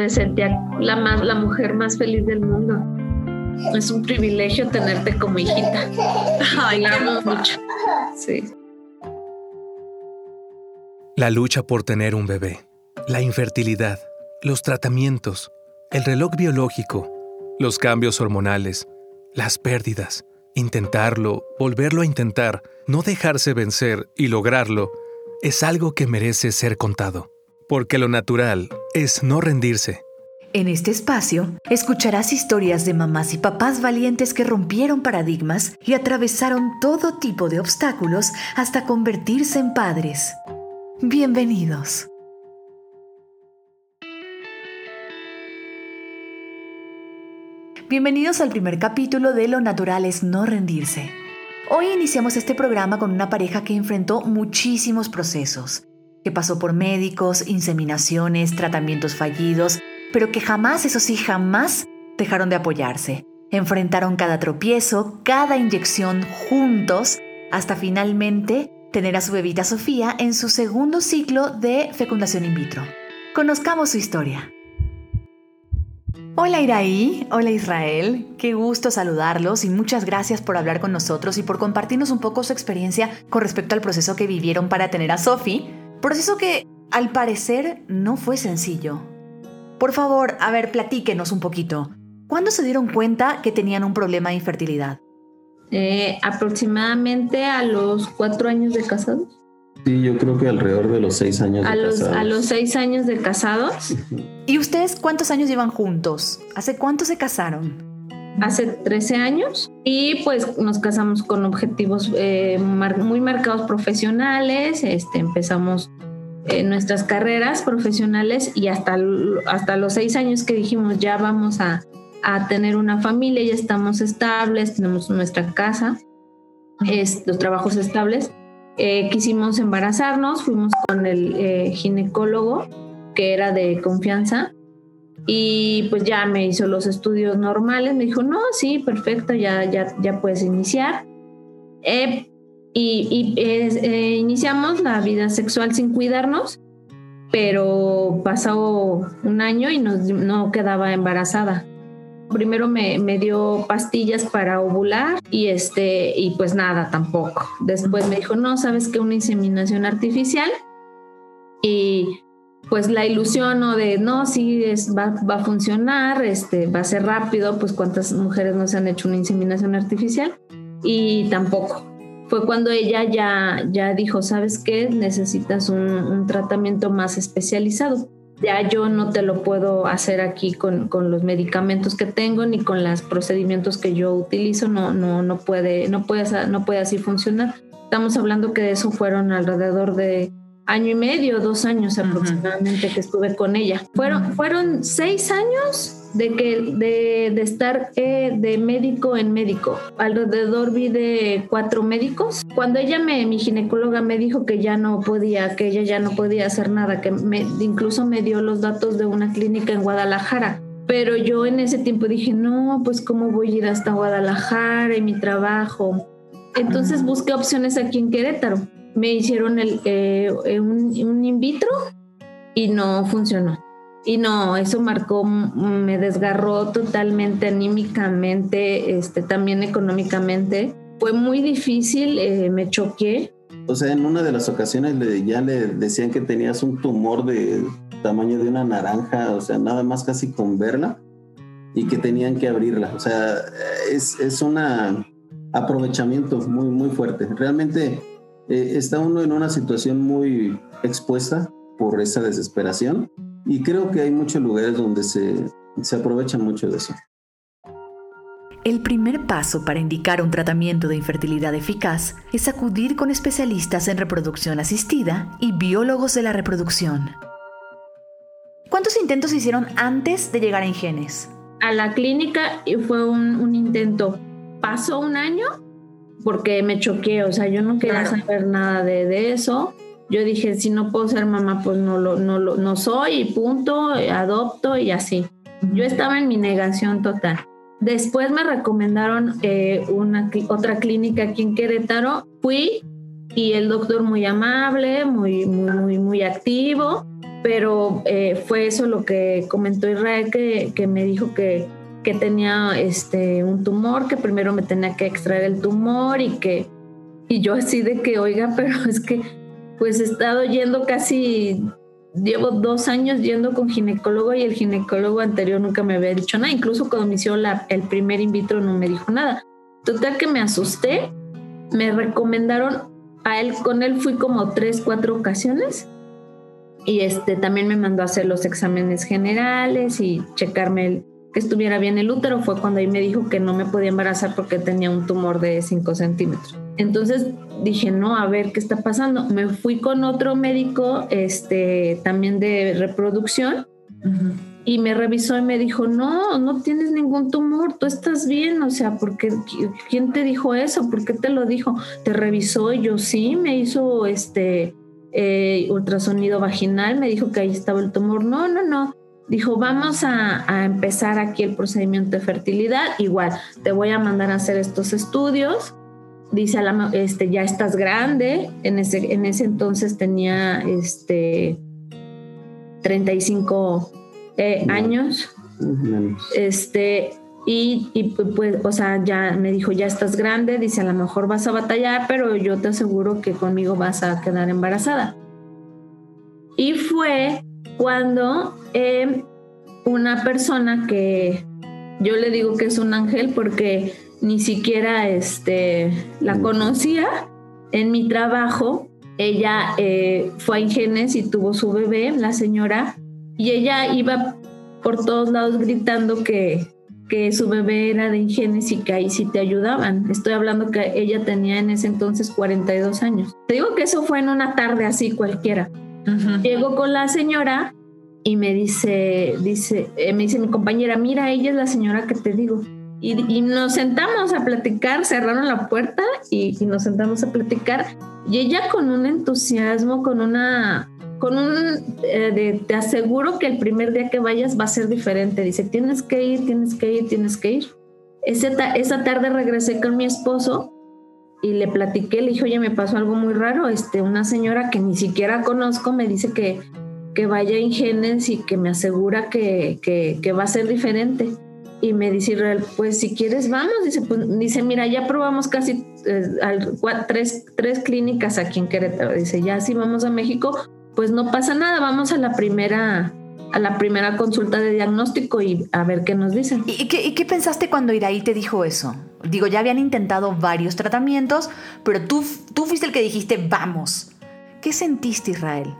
me sentía la, más, la mujer más feliz del mundo. Es un privilegio tenerte como hijita. Ay, la amo mucho. Sí. La lucha por tener un bebé, la infertilidad, los tratamientos, el reloj biológico, los cambios hormonales, las pérdidas, intentarlo, volverlo a intentar, no dejarse vencer y lograrlo, es algo que merece ser contado. Porque lo natural es no rendirse. En este espacio escucharás historias de mamás y papás valientes que rompieron paradigmas y atravesaron todo tipo de obstáculos hasta convertirse en padres. Bienvenidos. Bienvenidos al primer capítulo de Lo Natural es No Rendirse. Hoy iniciamos este programa con una pareja que enfrentó muchísimos procesos, que pasó por médicos, inseminaciones, tratamientos fallidos, pero que jamás, eso sí, jamás dejaron de apoyarse. Enfrentaron cada tropiezo, cada inyección juntos, hasta finalmente tener a su bebita Sofía en su segundo ciclo de fecundación in vitro. Conozcamos su historia. Hola Iraí, hola Israel, qué gusto saludarlos y muchas gracias por hablar con nosotros y por compartirnos un poco su experiencia con respecto al proceso que vivieron para tener a Sofi, proceso que al parecer no fue sencillo. Por favor, a ver, platíquenos un poquito. ¿Cuándo se dieron cuenta que tenían un problema de infertilidad? Eh, aproximadamente a los cuatro años de casados. Sí, yo creo que alrededor de los seis años a de los, casados. A los seis años de casados. ¿Y ustedes cuántos años llevan juntos? ¿Hace cuánto se casaron? Hace 13 años y pues nos casamos con objetivos eh, muy marcados profesionales, este, empezamos eh, nuestras carreras profesionales y hasta, hasta los seis años que dijimos ya vamos a, a tener una familia, ya estamos estables, tenemos nuestra casa, es, los trabajos estables. Eh, quisimos embarazarnos, fuimos con el eh, ginecólogo que era de confianza y pues ya me hizo los estudios normales, me dijo, no, sí, perfecto, ya, ya, ya puedes iniciar. Eh, y, y iniciamos la vida sexual sin cuidarnos, pero pasó un año y no, no quedaba embarazada primero me, me, dio pastillas para ovular y este y pues nada tampoco. Después me dijo, "No, sabes que una inseminación artificial." Y pues la ilusión ¿no? de, "No, sí es va, va, a funcionar, este va a ser rápido, pues cuántas mujeres no se han hecho una inseminación artificial?" Y tampoco. Fue cuando ella ya ya dijo, "¿Sabes qué? Necesitas un, un tratamiento más especializado." ya yo no te lo puedo hacer aquí con, con, los medicamentos que tengo ni con los procedimientos que yo utilizo, no, no, no, puede, no, puede, no puede así funcionar. Estamos hablando que de eso fueron alrededor de año y medio, dos años aproximadamente uh -huh. que estuve con ella. Fueron, uh -huh. fueron seis años de, que, de, de estar eh, de médico en médico. Alrededor vi de cuatro médicos. Cuando ella me, mi ginecóloga me dijo que ya no podía, que ella ya no podía hacer nada, que me, incluso me dio los datos de una clínica en Guadalajara. Pero yo en ese tiempo dije, no, pues cómo voy a ir hasta Guadalajara y mi trabajo. Entonces busqué opciones aquí en Querétaro. Me hicieron el, eh, un, un in vitro y no funcionó. Y no, eso marcó, me desgarró totalmente anímicamente, este, también económicamente. Fue muy difícil, eh, me choqué. O sea, en una de las ocasiones le, ya le decían que tenías un tumor de tamaño de una naranja, o sea, nada más casi con verla, y que tenían que abrirla. O sea, es, es un aprovechamiento muy, muy fuerte. Realmente eh, está uno en una situación muy expuesta por esa desesperación y creo que hay muchos lugares donde se, se aprovecha mucho de eso. El primer paso para indicar un tratamiento de infertilidad eficaz es acudir con especialistas en reproducción asistida y biólogos de la reproducción. ¿Cuántos intentos se hicieron antes de llegar a Ingenes? A la clínica fue un, un intento. Pasó un año porque me choqué, o sea, yo no quería claro. saber nada de, de eso yo dije, si no puedo ser mamá, pues no lo, no lo, no soy y punto, adopto y así. Yo estaba en mi negación total. Después me recomendaron eh, una, otra clínica aquí en Querétaro. Fui y el doctor muy amable, muy, muy, muy, muy activo. pero eh, fue eso lo que comentó Israel, que, que me dijo que, que tenía este, un tumor, que primero me tenía que extraer el tumor y que, y yo así de que, oiga, pero es que pues he estado yendo casi, llevo dos años yendo con ginecólogo y el ginecólogo anterior nunca me había dicho nada, incluso cuando me la, el primer in vitro no me dijo nada. Total que me asusté, me recomendaron a él, con él fui como tres, cuatro ocasiones y este también me mandó a hacer los exámenes generales y checarme el, que estuviera bien el útero fue cuando ahí me dijo que no me podía embarazar porque tenía un tumor de 5 centímetros. Entonces dije, no, a ver qué está pasando. Me fui con otro médico, este, también de reproducción, y me revisó y me dijo, no, no tienes ningún tumor, tú estás bien, o sea, porque ¿quién te dijo eso? ¿Por qué te lo dijo? ¿Te revisó? Y yo sí, me hizo este eh, ultrasonido vaginal, me dijo que ahí estaba el tumor. No, no, no dijo, vamos a, empezar aquí el procedimiento de fertilidad. Igual, te voy a mandar a hacer estos estudios. Dice, este, ya estás grande. En ese, en ese entonces tenía este, 35 eh, años. Este, y, y, pues, o sea, ya me dijo, ya estás grande. Dice, a lo mejor vas a batallar, pero yo te aseguro que conmigo vas a quedar embarazada. Y fue cuando eh, una persona que yo le digo que es un ángel porque ni siquiera este, la conocía en mi trabajo. Ella eh, fue a Ingenes y tuvo su bebé, la señora, y ella iba por todos lados gritando que, que su bebé era de Ingenes y que ahí sí te ayudaban. Estoy hablando que ella tenía en ese entonces 42 años. Te digo que eso fue en una tarde así cualquiera. Llego con la señora y me dice, dice, eh, me dice mi compañera, mira, ella es la señora que te digo. Y, nos sentamos a platicar, cerraron la puerta y, nos sentamos a platicar. Y ella con un entusiasmo, con una, con un, eh, te aseguro que el primer día que vayas va a ser diferente. Dice, tienes que ir, tienes que ir, tienes que ir. Ese esa tarde regresé con mi esposo y le platiqué, le dije, oye, me pasó algo muy raro, este, una señora que ni siquiera conozco me dice que, que vaya a Ingenes y que me asegura que, que, va a ser diferente. Y me dice Israel, pues si quieres vamos, dice, pues, dice mira, ya probamos casi eh, tres, tres clínicas aquí en Querétaro, dice, ya si vamos a México, pues no pasa nada, vamos a la primera a la primera consulta de diagnóstico y a ver qué nos dicen. ¿Y qué, y qué pensaste cuando Iraí te dijo eso? Digo, ya habían intentado varios tratamientos, pero tú, tú fuiste el que dijiste, vamos. ¿Qué sentiste, Israel?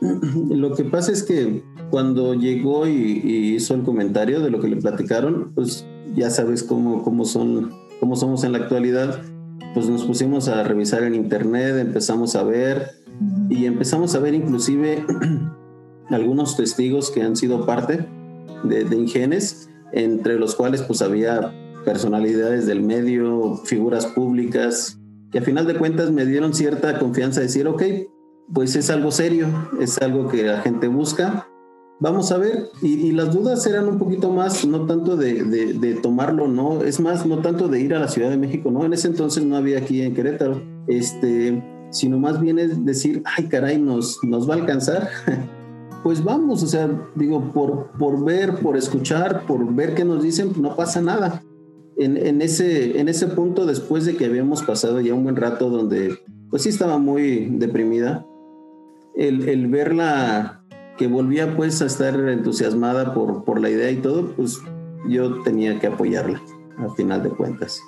Lo que pasa es que cuando llegó y, hizo el comentario de lo que le platicaron, pues ya sabes cómo, cómo, son, cómo somos en la actualidad, pues nos pusimos a revisar en internet, empezamos a ver y empezamos a ver inclusive algunos testigos que han sido parte de, de Ingenes, entre los cuales pues había personalidades del medio, figuras públicas, que a final de cuentas me dieron cierta confianza de decir, ok, pues es algo serio, es algo que la gente busca. Vamos a ver, y, las dudas eran un poquito más, no tanto de, de, tomarlo, no, es más, no tanto de ir a la Ciudad de México, no, en ese entonces no había aquí en Querétaro, este, sino más bien es decir, ay caray, nos, nos va a alcanzar. pues vamos, o sea, digo, por, por ver, por escuchar, por ver qué nos dicen, no pasa nada. En, en, ese, en ese punto, después de que habíamos pasado ya un buen rato donde, pues sí estaba muy deprimida, el, el verla que volvía pues a estar entusiasmada por, por la idea y todo, pues yo tenía que apoyarla, al final de cuentas.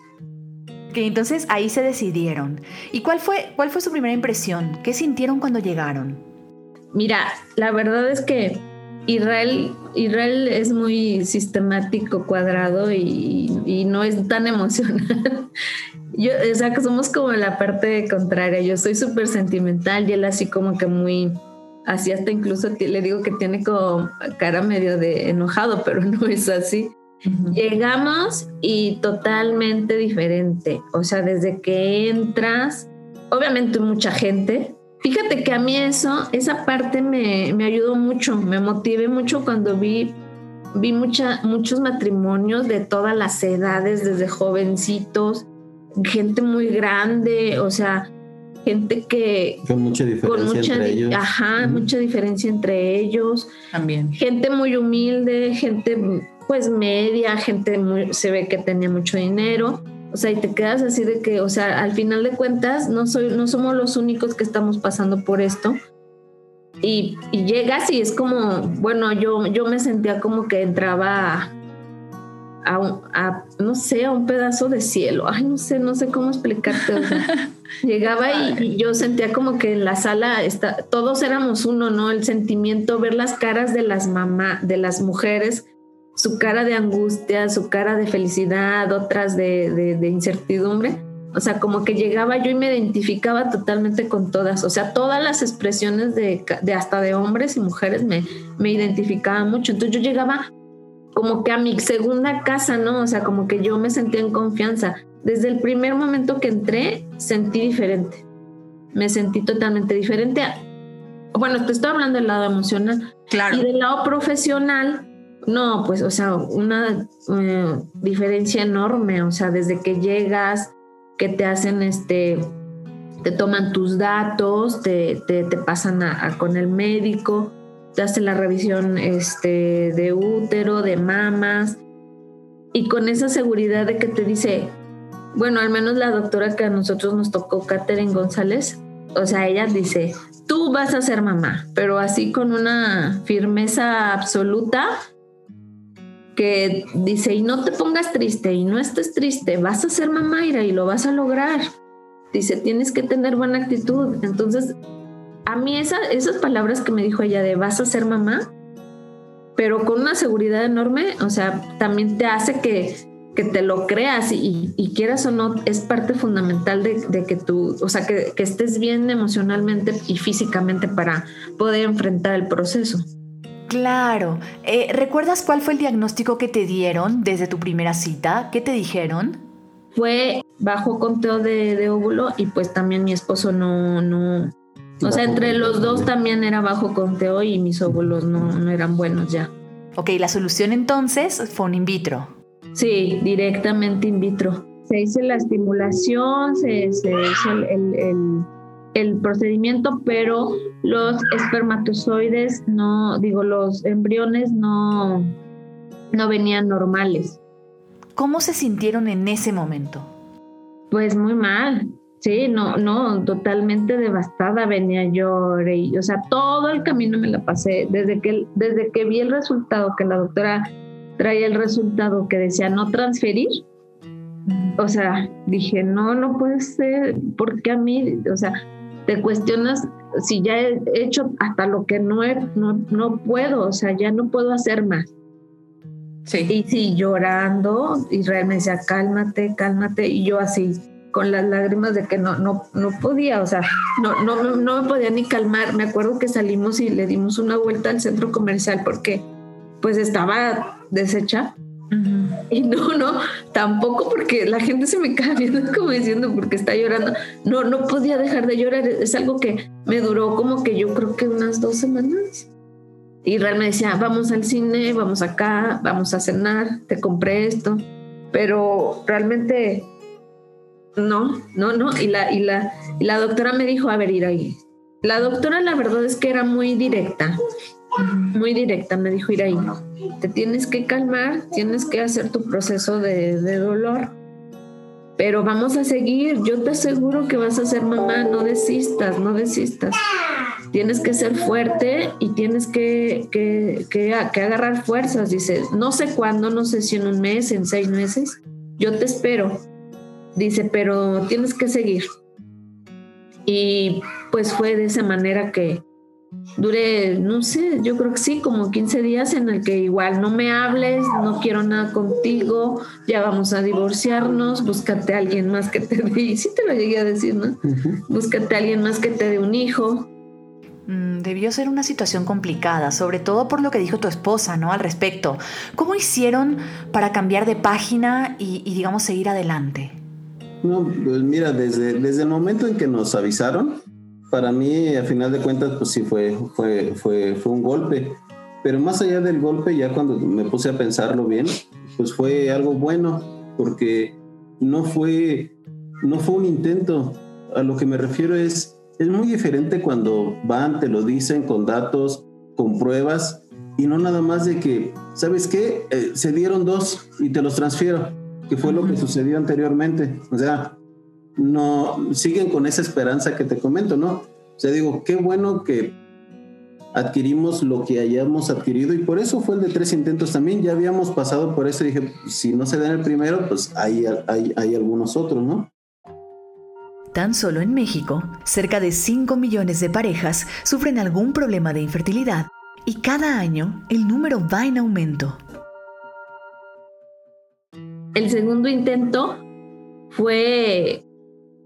Que entonces ahí se decidieron. ¿Y cuál fue, cuál fue su primera impresión? ¿Qué sintieron cuando llegaron? Mira, la verdad es que Israel, Israel es muy sistemático, cuadrado y, y no es tan emocional. Yo, o sea, que somos como la parte contraria. Yo soy súper sentimental y él así como que muy, así hasta incluso le digo que tiene como cara medio de enojado, pero no es así. Llegamos y totalmente diferente. O sea, desde que entras, obviamente mucha gente. Fíjate que a mí eso, esa parte me, me ayudó mucho, me motivé mucho cuando vi vi mucha, muchos matrimonios de todas las edades, desde jovencitos, gente muy grande, o sea, gente que... Con mucha diferencia entre ellos. Ajá, mucha diferencia entre ellos. También. Gente muy humilde, gente pues media, gente se ve que tenía mucho dinero. O sea, y te quedas así de que, o sea, al final de cuentas, no, soy, no somos los únicos que estamos pasando por esto. Y, llegas y es como, bueno, yo, yo me sentía como que entraba a, no sé, a un pedazo de cielo. Ay, no sé, no sé cómo explicarte. llegaba y, yo sentía como que en la sala está, todos éramos uno, ¿no? El sentimiento, ver las caras de las mamás, de las mujeres, su cara de angustia, su cara de felicidad, otras de, de, incertidumbre. O sea, como que llegaba yo y me identificaba totalmente con todas. O sea, todas las expresiones de, de hasta de hombres y mujeres me, me identificaban mucho. Entonces yo llegaba como que a mi segunda casa, ¿no? O sea, como que yo me sentía en confianza. Desde el primer momento que entré, sentí diferente. Me sentí totalmente diferente. Bueno, te estoy hablando del lado emocional. Claro. Y del lado profesional, no, pues, o sea, una eh, diferencia enorme. O sea, desde que llegas, que te hacen este, te toman tus datos, te, te, pasan a, con el médico te hace la revisión este, de útero, de mamas, y con esa seguridad de que te dice, bueno, al menos la doctora que a nosotros nos tocó, Catherine González, o sea, ella dice, tú vas a ser mamá, pero así con una firmeza absoluta que dice, y no te pongas triste, y no estés triste, vas a ser mamá, Ira, y lo vas a lograr. Dice, tienes que tener buena actitud. Entonces, a mí esas palabras que me dijo ella de vas a ser mamá, pero con una seguridad enorme, o sea, también te hace que, que te lo creas y, quieras o no, es parte fundamental de, que tú, o sea, que, estés bien emocionalmente y físicamente para poder enfrentar el proceso. Claro. Eh, ¿Recuerdas cuál fue el diagnóstico que te dieron desde tu primera cita? ¿Qué te dijeron? Fue bajo conteo de, de óvulo y pues también mi esposo no, no, o sea, entre los dos también era bajo conteo y mis óvulos no, eran buenos ya. Ok, la solución entonces fue un in vitro. Sí, directamente in vitro. Se hizo la estimulación, se, hizo el, procedimiento, pero los espermatozoides no, digo, los embriones no, no venían normales. ¿Cómo se sintieron en ese momento? Pues muy mal. Sí, no, no, totalmente devastada venía yo, o sea, todo el camino me la pasé, desde que, desde que vi el resultado, que la doctora traía el resultado que decía no transferir, o sea, dije, no, no puede ser, porque a mí, o sea, te cuestionas si ya he hecho hasta lo que no, no, no puedo, o sea, ya no puedo hacer más. Sí. Y sí, llorando, Israel me decía, cálmate, cálmate, y yo así, con las lágrimas de que no, no, no podía, o sea, no, no, no me podía ni calmar. Me acuerdo que salimos y le dimos una vuelta al centro comercial porque pues estaba deshecha. Y no, no, tampoco porque la gente se me cae viendo como diciendo porque está llorando. No, no podía dejar de llorar. Es algo que me duró como que yo creo que unas dos semanas. Y Real me decía, vamos al cine, vamos acá, vamos a cenar, te compré esto. Pero realmente no, no, no. Y la, y la, la doctora me dijo, a ver, ir ahí. La doctora la verdad es que era muy directa, muy directa. Me dijo, ir ahí. Te tienes que calmar, tienes que hacer tu proceso de, dolor. Pero vamos a seguir. Yo te aseguro que vas a ser mamá. No desistas, no desistas. Tienes que ser fuerte y tienes que, que, que, que agarrar fuerzas. Dice, no sé cuándo, no sé si en un mes, en seis meses. Yo te espero Dice, pero tienes que seguir. Y pues fue de esa manera que duré, no sé, yo creo que sí, como 15 días en el que igual no me hables, no quiero nada contigo, ya vamos a divorciarnos, búscate a alguien más que te dé, y sí te lo llegué a decir, ¿no? Búscate a alguien más que te dé un hijo. Mm, debió ser una situación complicada, sobre todo por lo que dijo tu esposa, ¿no? Al respecto. ¿Cómo hicieron para cambiar de página y, y digamos, seguir adelante? No, pues mira, desde, desde el momento en que nos avisaron, para mí, a final de cuentas, pues sí fue, fue, fue, fue un golpe. Pero más allá del golpe, ya cuando me puse a pensarlo bien, pues fue algo bueno, porque no fue, no fue un intento. a lo que me refiero es, es muy diferente cuando van, te lo dicen con datos, con pruebas, y no nada más de que, ¿sabes qué? Eh, se dieron dos y te los transfiero, que fue lo que sucedió anteriormente. O sea, no siguen con esa esperanza que te comento, ¿no? O sea, digo, qué bueno que adquirimos lo que hayamos adquirido y por eso fue el de tres intentos también. Ya habíamos pasado por eso y dije, si no se da en el primero, pues hay, hay, hay algunos otros, ¿no? Tan solo en México, cerca de 5 millones de parejas sufren algún problema de infertilidad y cada año el número va en aumento. El segundo intento fue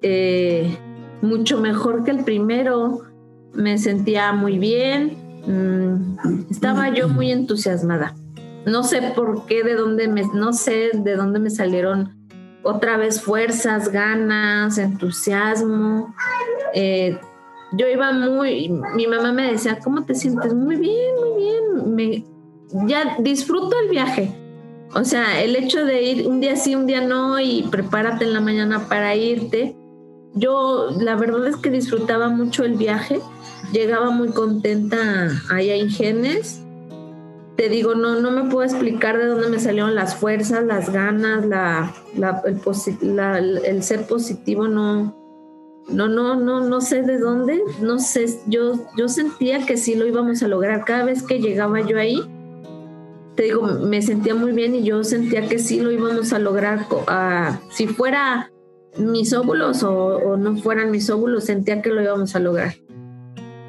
eh, mucho mejor que el primero. Me sentía muy bien, mm, estaba yo muy entusiasmada. No sé por qué, de dónde me, no sé de dónde me salieron otra vez fuerzas, ganas, entusiasmo. Eh, yo iba muy, mi mamá me decía, ¿cómo te sientes? Muy bien, muy bien. Me, ya disfruto el viaje. O sea, el hecho de ir un día sí, un día no y prepárate en la mañana para irte. Yo la verdad es que disfrutaba mucho el viaje. Llegaba muy contenta allá en Genes. Te digo, no, no me puedo explicar de dónde me salieron las fuerzas, las ganas, la, el, ser positivo, no, no, no, no, no sé de dónde, no sé, yo, yo sentía que sí lo íbamos a lograr. Cada vez que llegaba yo ahí, te digo, me sentía muy bien y yo sentía que sí lo íbamos a lograr. si fuera mis óvulos o, no fueran mis óvulos, sentía que lo íbamos a lograr.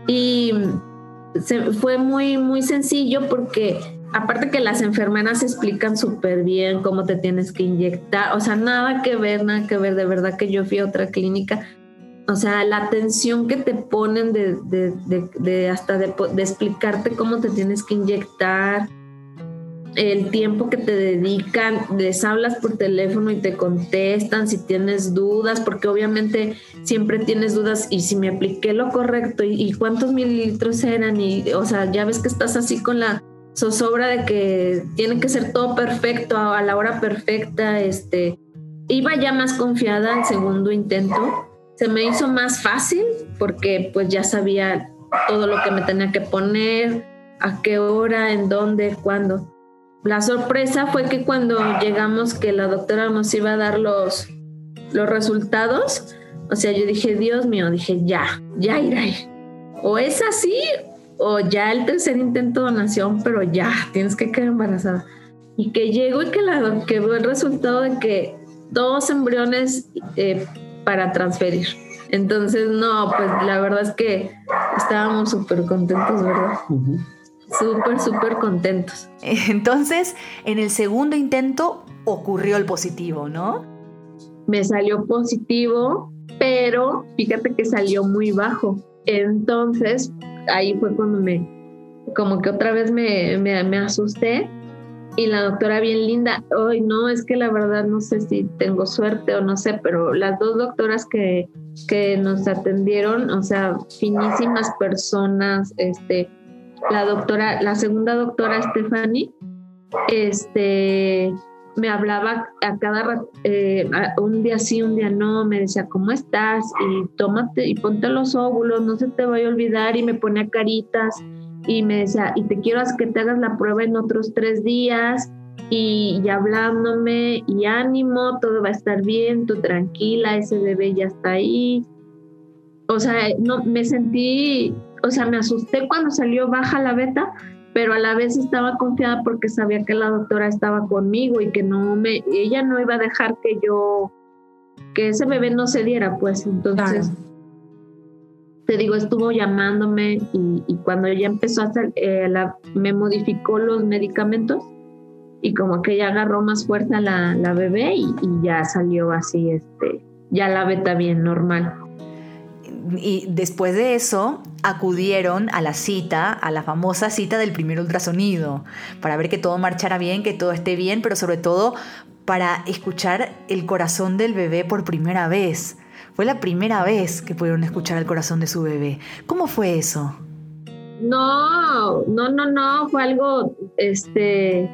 Y fue muy, muy sencillo porque aparte que las enfermeras explican súper bien cómo te tienes que inyectar, o sea, nada que ver, nada que ver, de verdad que yo fui a otra clínica o sea, la atención que te ponen de, hasta de, explicarte cómo te tienes que inyectar, el tiempo que te dedican, les hablas por teléfono y te contestan si tienes dudas, porque obviamente siempre tienes dudas y si me apliqué lo correcto y, cuántos mililitros eran y, o sea, ya ves que estás así con la zozobra de que tiene que ser todo perfecto a, la hora perfecta, este, iba ya más confiada al segundo intento se me hizo más fácil porque pues ya sabía todo lo que me tenía que poner, a qué hora, en dónde, cuándo. La sorpresa fue que cuando llegamos que la doctora nos iba a dar los, los resultados, o sea, yo dije, Dios mío, dije, ya, ya iré. O es así, o ya el tercer intento de donación, pero ya, tienes que quedar embarazada. Y que llego y que, la, que veo el resultado de que dos embriones eh, para transferir. Entonces, no, pues la verdad es que estábamos súper contentos, ¿verdad? Súper, súper contentos. Entonces, en el segundo intento ocurrió el positivo, ¿no? Me salió positivo, pero fíjate que salió muy bajo. Entonces, ahí fue cuando me, como que otra vez me, me, me asusté y la doctora bien linda, hoy no, es que la verdad no sé si tengo suerte o no sé, pero las dos doctoras que, que nos atendieron, o sea, finísimas personas, este, la doctora, la segunda doctora Stephanie, este, me hablaba a cada eh, un día sí, un día no, me decía, ¿cómo estás? Y tómate y ponte los óvulos, no se te vaya a olvidar, y me ponía caritas y me decía, y te quiero que te hagas la prueba en otros tres días y, hablándome y ánimo, todo va a estar bien, tú tranquila, ese bebé ya está ahí. O sea, no, me sentí, o sea, me asusté cuando salió baja la beta, pero a la vez estaba confiada porque sabía que la doctora estaba conmigo y que no me, ella no iba a dejar que yo, que ese bebé no se diera, pues entonces te digo, estuvo llamándome y, cuando ya empezó a hacer, eh, me modificó los medicamentos y como que ya agarró más fuerza la, la bebé y, ya salió así, este, ya la beta bien normal. Y después de eso acudieron a la cita, a la famosa cita del primer ultrasonido, para ver que todo marchara bien, que todo esté bien, pero sobre todo para escuchar el corazón del bebé por primera vez. Fue la primera vez que pudieron escuchar el corazón de su bebé. ¿Cómo fue eso? No, no, no, no, fue algo, este,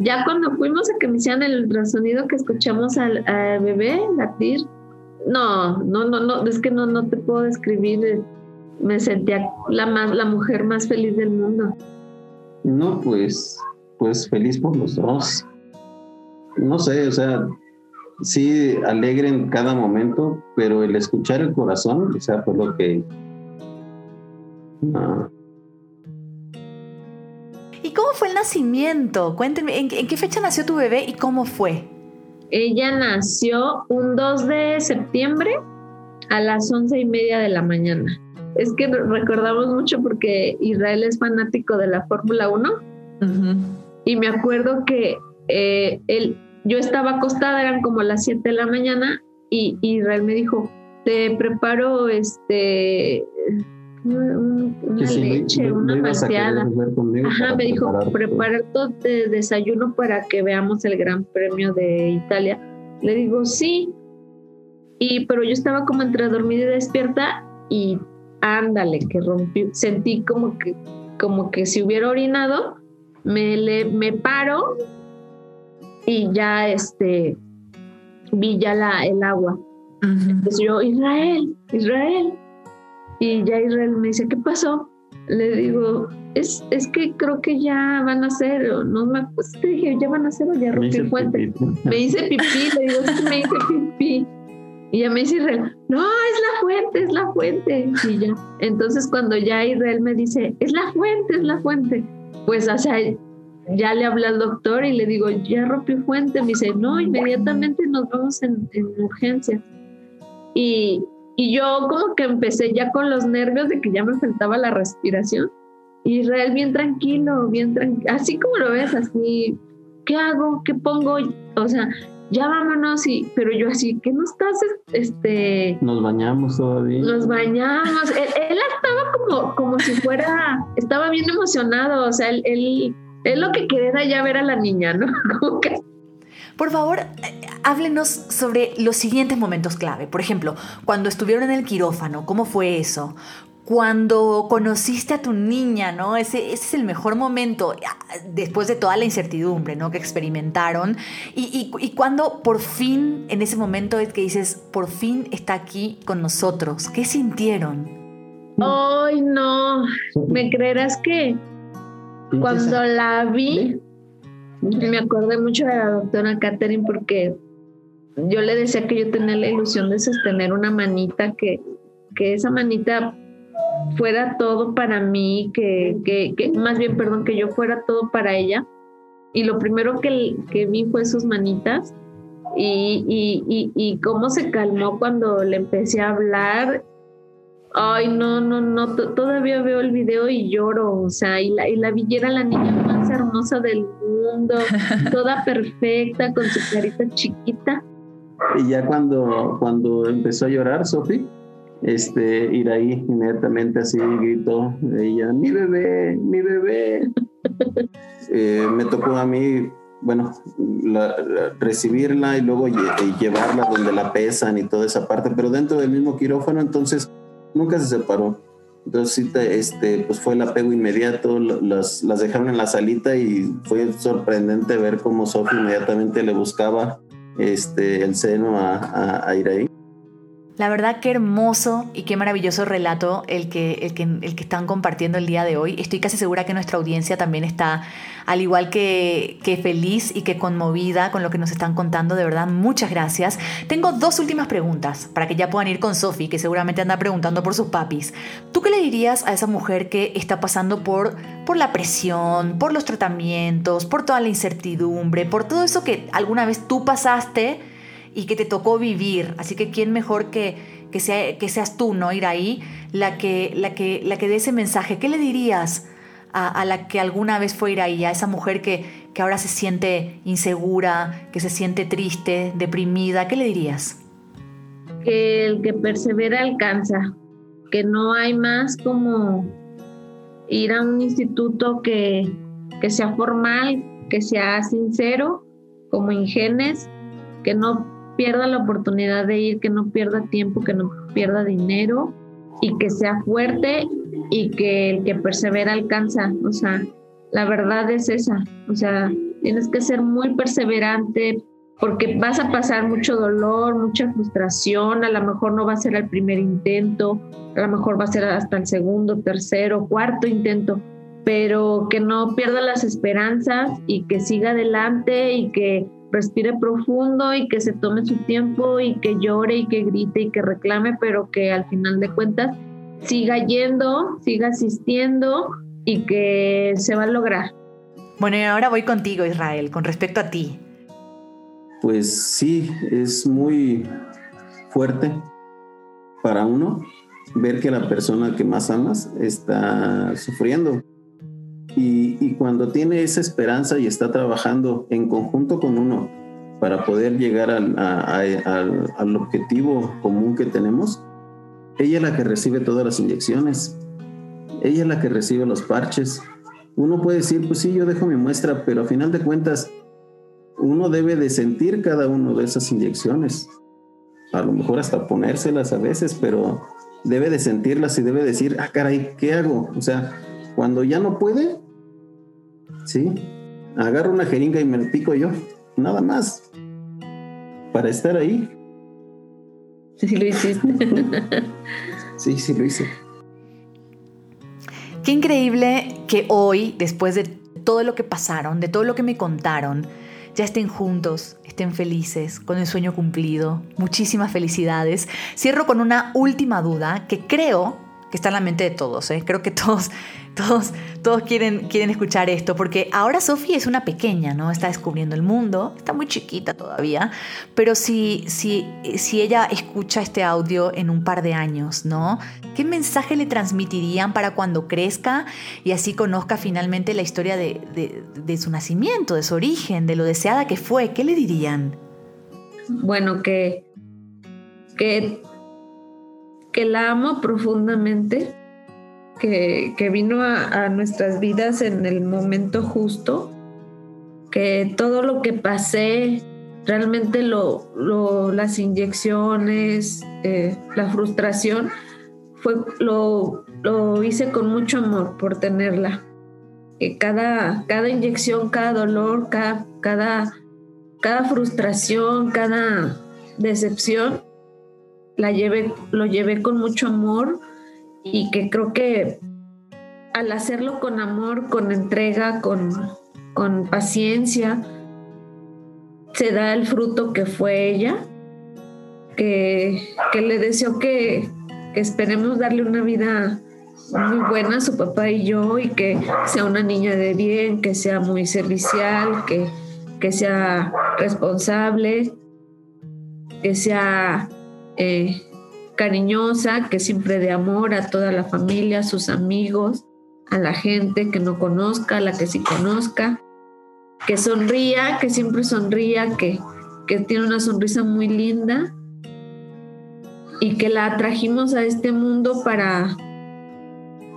ya cuando fuimos a que me hicieran el ultrasonido que escuchamos al, bebé latir, No, no, no, no, es que no, no te puedo describir. Me sentía la, más, la mujer más feliz del mundo. No, pues, pues feliz por los dos. No sé, o sea, sí alegre en cada momento, pero el escuchar el corazón, o sea, fue lo que... ¿Y cómo fue el nacimiento? Cuéntenme, ¿en, qué fecha nació tu bebé y cómo fue? Ella nació un 2 de septiembre a las once y media de la mañana. Es que recordamos mucho porque Israel es fanático de la Fórmula 1 y me acuerdo que eh, él, yo estaba acostada, eran como las 7 de la mañana y Israel me dijo, te preparo este una leche, una malteada. Ajá, me dijo, prepara todo de desayuno para que veamos el Gran Premio de Italia. Le digo, sí. Y pero yo estaba como entre dormida y despierta y ándale, que rompí, sentí como que como que si hubiera orinado, me le, me paro y ya este vi ya la, el agua. Entonces yo, Israel, Israel, y ya Israel me dice, ¿qué pasó? Le digo, es, es que creo que ya van a hacer, o no me pues te dije, ya van a hacer o ya rompí el puente. Me hice pipí, le digo, que me hice pipí. Y ya me dice Israel, no, es la fuente, es la fuente. Y ya. Entonces cuando ya Israel me dice, es la fuente, es la fuente, pues o sea, ya le hablé al doctor y le digo, ya rompí fuente. Me dice, no, inmediatamente nos vamos en, en urgencia. Y, y yo como que empecé ya con los nervios de que ya me faltaba la respiración. Israel bien tranquilo, bien tranquilo, así como lo ves, así, ¿qué hago? ¿Qué pongo? O sea, ya vámonos, y, pero yo así, ¿qué no estás? Este... Nos bañamos todavía. Nos bañamos. él, él, estaba como, como si fuera, estaba bien emocionado, o sea, él, él, él lo que quería era ya ver a la niña, ¿no? Como que por favor, háblenos sobre los siguientes momentos clave. Por ejemplo, cuando estuvieron en el quirófano, ¿cómo fue eso? Cuando conociste a tu niña, ¿no? Ese, es el mejor momento ah, después de toda la incertidumbre, ¿no? Que experimentaron. Y, y, cuando por fin, en ese momento es que dices, por fin está aquí con nosotros. ¿Qué sintieron? Ay, no. ¿Me creerás que cuando la vi, me acordé mucho de la doctora Catherine porque yo le decía que yo tenía la ilusión de sostener una manita, que, que esa manita fuera todo para mí, que, que, más bien, perdón, que yo fuera todo para ella. Y lo primero que, que vi fue sus manitas y, y, y, y, cómo se calmó cuando le empecé a hablar Ay, no, no, no, todavía veo el video y lloro, o sea, y la, y la villera la niña más hermosa del mundo, toda perfecta, con su carita chiquita. Y ya cuando, cuando empezó a llorar, Sofi, este, ir ahí inmediatamente así gritó ella, mi bebé, mi bebé. Eh, me tocó a mí, bueno, recibirla y luego llevarla donde la pesan y toda esa parte, pero dentro del mismo quirófano, entonces nunca se separó. Entonces, este, pues fue el apego inmediato, las, las dejaron en la salita y fue sorprendente ver cómo Sophie inmediatamente le buscaba este, el seno a, a, a Iraí. La verdad, qué hermoso y qué maravilloso relato el que, el, que, el que están compartiendo el día de hoy. Estoy casi segura que nuestra audiencia también está al igual que, que feliz y que conmovida con lo que nos están contando. De verdad, muchas gracias. Tengo dos últimas preguntas para que ya puedan ir con Sofi, que seguramente anda preguntando por sus papis. ¿Tú qué le dirías a esa mujer que está pasando por, por la presión, por los tratamientos, por toda la incertidumbre, por todo eso que alguna vez tú pasaste? Y que te tocó vivir. Así que quién mejor que, que, sea, que seas tú, ¿no? Ir ahí, la que, la, que, la que dé ese mensaje. ¿Qué le dirías a, la que alguna vez fue ir ahí, a esa mujer que, que ahora se siente insegura, que se siente triste, deprimida? ¿Qué le dirías? Que el que persevera alcanza, que no hay más como ir a un instituto que, que sea formal, que sea sincero, como Ingenes, que no pierda la oportunidad de ir, que no pierda tiempo, que no pierda dinero y que sea fuerte y que el que persevera alcanza. O sea, la verdad es esa. O sea, tienes que ser muy perseverante, porque vas a pasar mucho dolor, mucha frustración, a lo mejor no va a ser el primer intento, a lo mejor va a ser hasta el segundo, tercero, cuarto intento, pero que no pierda las esperanzas y que siga adelante y que respire profundo y que se tome su tiempo y que llore y que grite y que reclame, pero que al final de cuentas siga yendo, siga asistiendo y que se va a lograr. Bueno, y ahora voy contigo, Israel, con respecto a ti. Pues sí, es muy fuerte para uno ver que la persona que más amas está sufriendo. Y, cuando tiene esa esperanza y está trabajando en conjunto con uno para poder llegar al, al objetivo común que tenemos, ella es la que recibe todas las inyecciones, ella es la que recibe los parches. Uno puede decir, pues sí, yo dejo mi muestra, pero a final de cuentas, uno debe de sentir cada una de esas inyecciones. A lo mejor hasta ponérselas a veces, pero debe de sentirlas y debe decir, ah, caray, ¿qué hago? O sea, cuando ya no puede, sí, agarro una jeringa y me pico yo, nada más, para estar ahí. Sí, lo hiciste. sí, sí, lo hice. Qué increíble que hoy, después de todo lo que pasaron, de todo lo que me contaron, ya estén juntos, estén felices, con el sueño cumplido. Muchísimas felicidades. Cierro con una última duda que creo que está en la mente de todos. ¿eh? Creo que todos todos, todos quieren, quieren escuchar esto, porque ahora Sofía es una pequeña, ¿no? Está descubriendo el mundo, está muy chiquita todavía, pero si, si, si ella escucha este audio en un par de años, ¿no? ¿Qué mensaje le transmitirían para cuando crezca y así conozca finalmente la historia de, de su nacimiento, de su origen, de lo deseada que fue? ¿Qué le dirían? Bueno, que, que, que la amo profundamente que, vino a, nuestras vidas en el momento justo, que todo lo que pasé, realmente lo, las inyecciones, eh, la frustración, fue, lo, lo, hice con mucho amor por tenerla. Que cada, cada inyección, cada dolor, cada, cada, cada frustración, cada decepción, la llevé, lo llevé con mucho amor y que creo que al hacerlo con amor, con entrega, con, con paciencia, se da el fruto que fue ella, que, que le deseo que, esperemos darle una vida muy buena a su papá y yo y que sea una niña de bien, que sea muy servicial, que, que sea responsable, que sea eh, cariñosa, que siempre de amor a toda la familia, a sus amigos, a la gente que no conozca, a la que sí conozca, que sonría, que siempre sonría, que, que tiene una sonrisa muy linda y que la trajimos a este mundo para,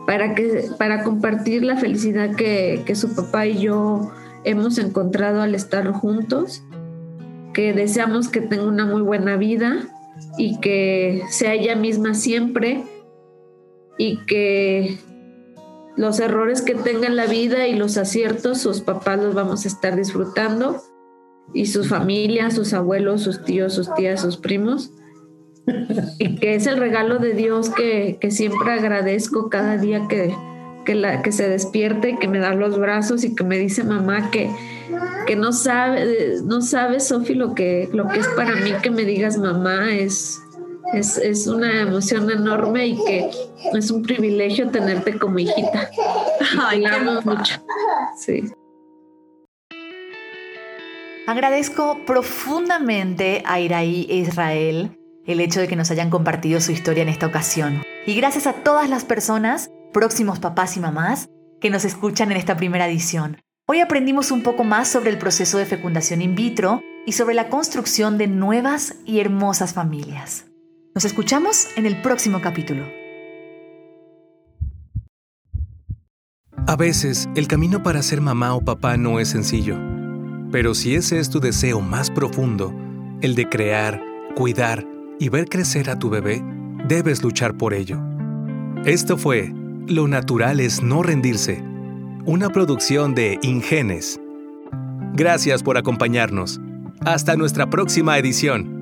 para, que, para compartir la felicidad que, que su papá y yo hemos encontrado al estar juntos, que deseamos que tenga una muy buena vida y que sea ella misma siempre y que los errores que tenga en la vida y los aciertos, sus papás los vamos a estar disfrutando y sus familias, sus abuelos, sus tíos, sus tías, sus primos. Y que es el regalo de Dios que, siempre agradezco cada día que, que, la, que se despierte, que me da los brazos y que me dice mamá que, que no sabe, no sabe, Sofi, lo que, lo que es para mí que me digas mamá, es, es, una emoción enorme y que es un privilegio tenerte como hijita. Ay, la amo mucho. Sí. Agradezco profundamente a Iraí e Israel el hecho de que nos hayan compartido su historia en esta ocasión. Y gracias a todas las personas, próximos papás y mamás, que nos escuchan en esta primera edición. Hoy aprendimos un poco más sobre el proceso de fecundación in vitro y sobre la construcción de nuevas y hermosas familias. Nos escuchamos en el próximo capítulo. A veces, el camino para ser mamá o papá no es sencillo. Pero si ese es tu deseo más profundo, el de crear, cuidar y ver crecer a tu bebé, debes luchar por ello. Esto fue Lo natural es no rendirse una producción de Ingenes. Gracias por acompañarnos. Hasta nuestra próxima edición.